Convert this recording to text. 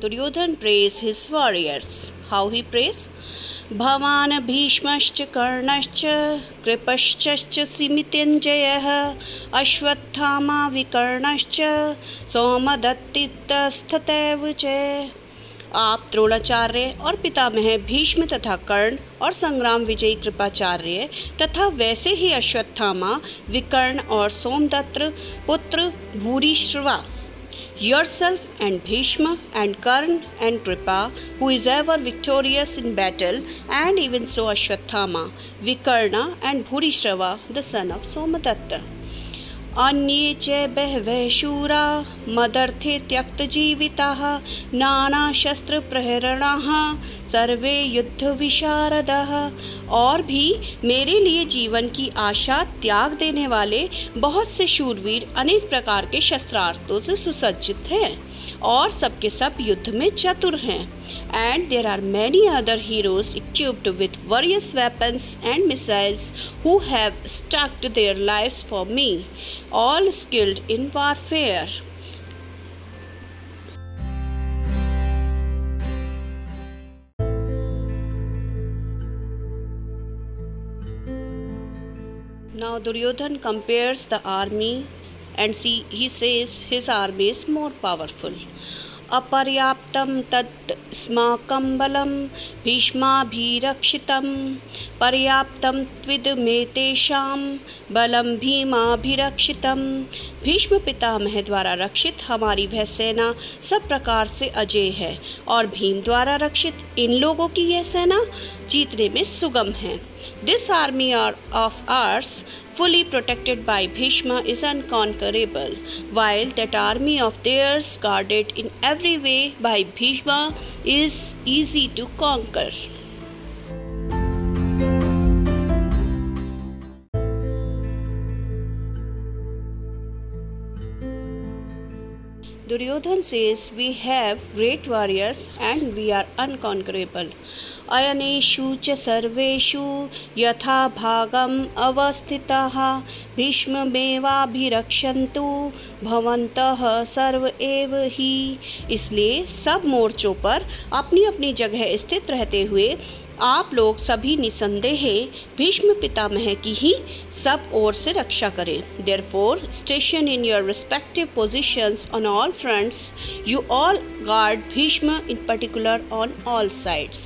Duryodhan prays his warriors. How he prays? भवान् भीष्मश्च, कर्णश्च कृपश्च सिमित्यञ्जयः अश्वत्थामा विकर्णश्च सोमदत्तितस्तथैव च आप द्रोणाचार्य और पितामह भीष्म तथा कर्ण और संग्राम विजयी कृपाचार्य तथा वैसे ही अश्वत्थामा, विकर्ण और सोमदत्त पुत्र Bhurishrava yourself and Bhishma and Karn and Kripa, who is ever victorious in battle, and even so Ashwathama, Vikarna and Bhurishrava, the son of Somadatta. अन्ये च बहवः शूरा, मदर्थे त्यक्तजीविताः, नानाशस्त्रप्रहरणाः, सर्वे युद्ध विशारद और भी मेरे लिए जीवन की आशा त्याग देने वाले बहुत से शूरवीर अनेक प्रकार के शस्त्रार्थों से सुसज्जित हैं। और सबके सब युद्ध में चतुर हैं। And there are many other heroes equipped with various weapons and missiles who have staked their lives for me all skilled in warfare Now, Duryodhan compares the army and see, he says his army is more powerful. अपर्याप्तं तत् स्माकं बलं भीष्माभिरक्षितं पर्याप्तं त्विदमेतेषां बलं भीमाभिरक्षितं भीष्म पितामह द्वारा रक्षित हमारी वह सेना सब प्रकार से अजय है और भीम द्वारा रक्षित इन लोगों की यह सेना जीतने में सुगम है। This army are of ours fully protected by Bhishma is unconquerable, while that army of theirs, guarded in every way by Bhishma, is easy to conquer. Duryodhan says, We have great warriors and we are unconquerable. अयनेषु च सर्वेषु यथा भागम् अवस्थितः। भीष्ममेवाभिरक्षन्तु। भवन्तः सर्व एव ही। इसलिए सब मोर्चों पर अपनी अपनी जगह स्थित रहते हुए आप लोग सभी निसंदेह भीष्म पितामह की ही सब ओर से रक्षा करें। Therefore station in your respective positions on all fronts you all guard Bhishma in particular on all sides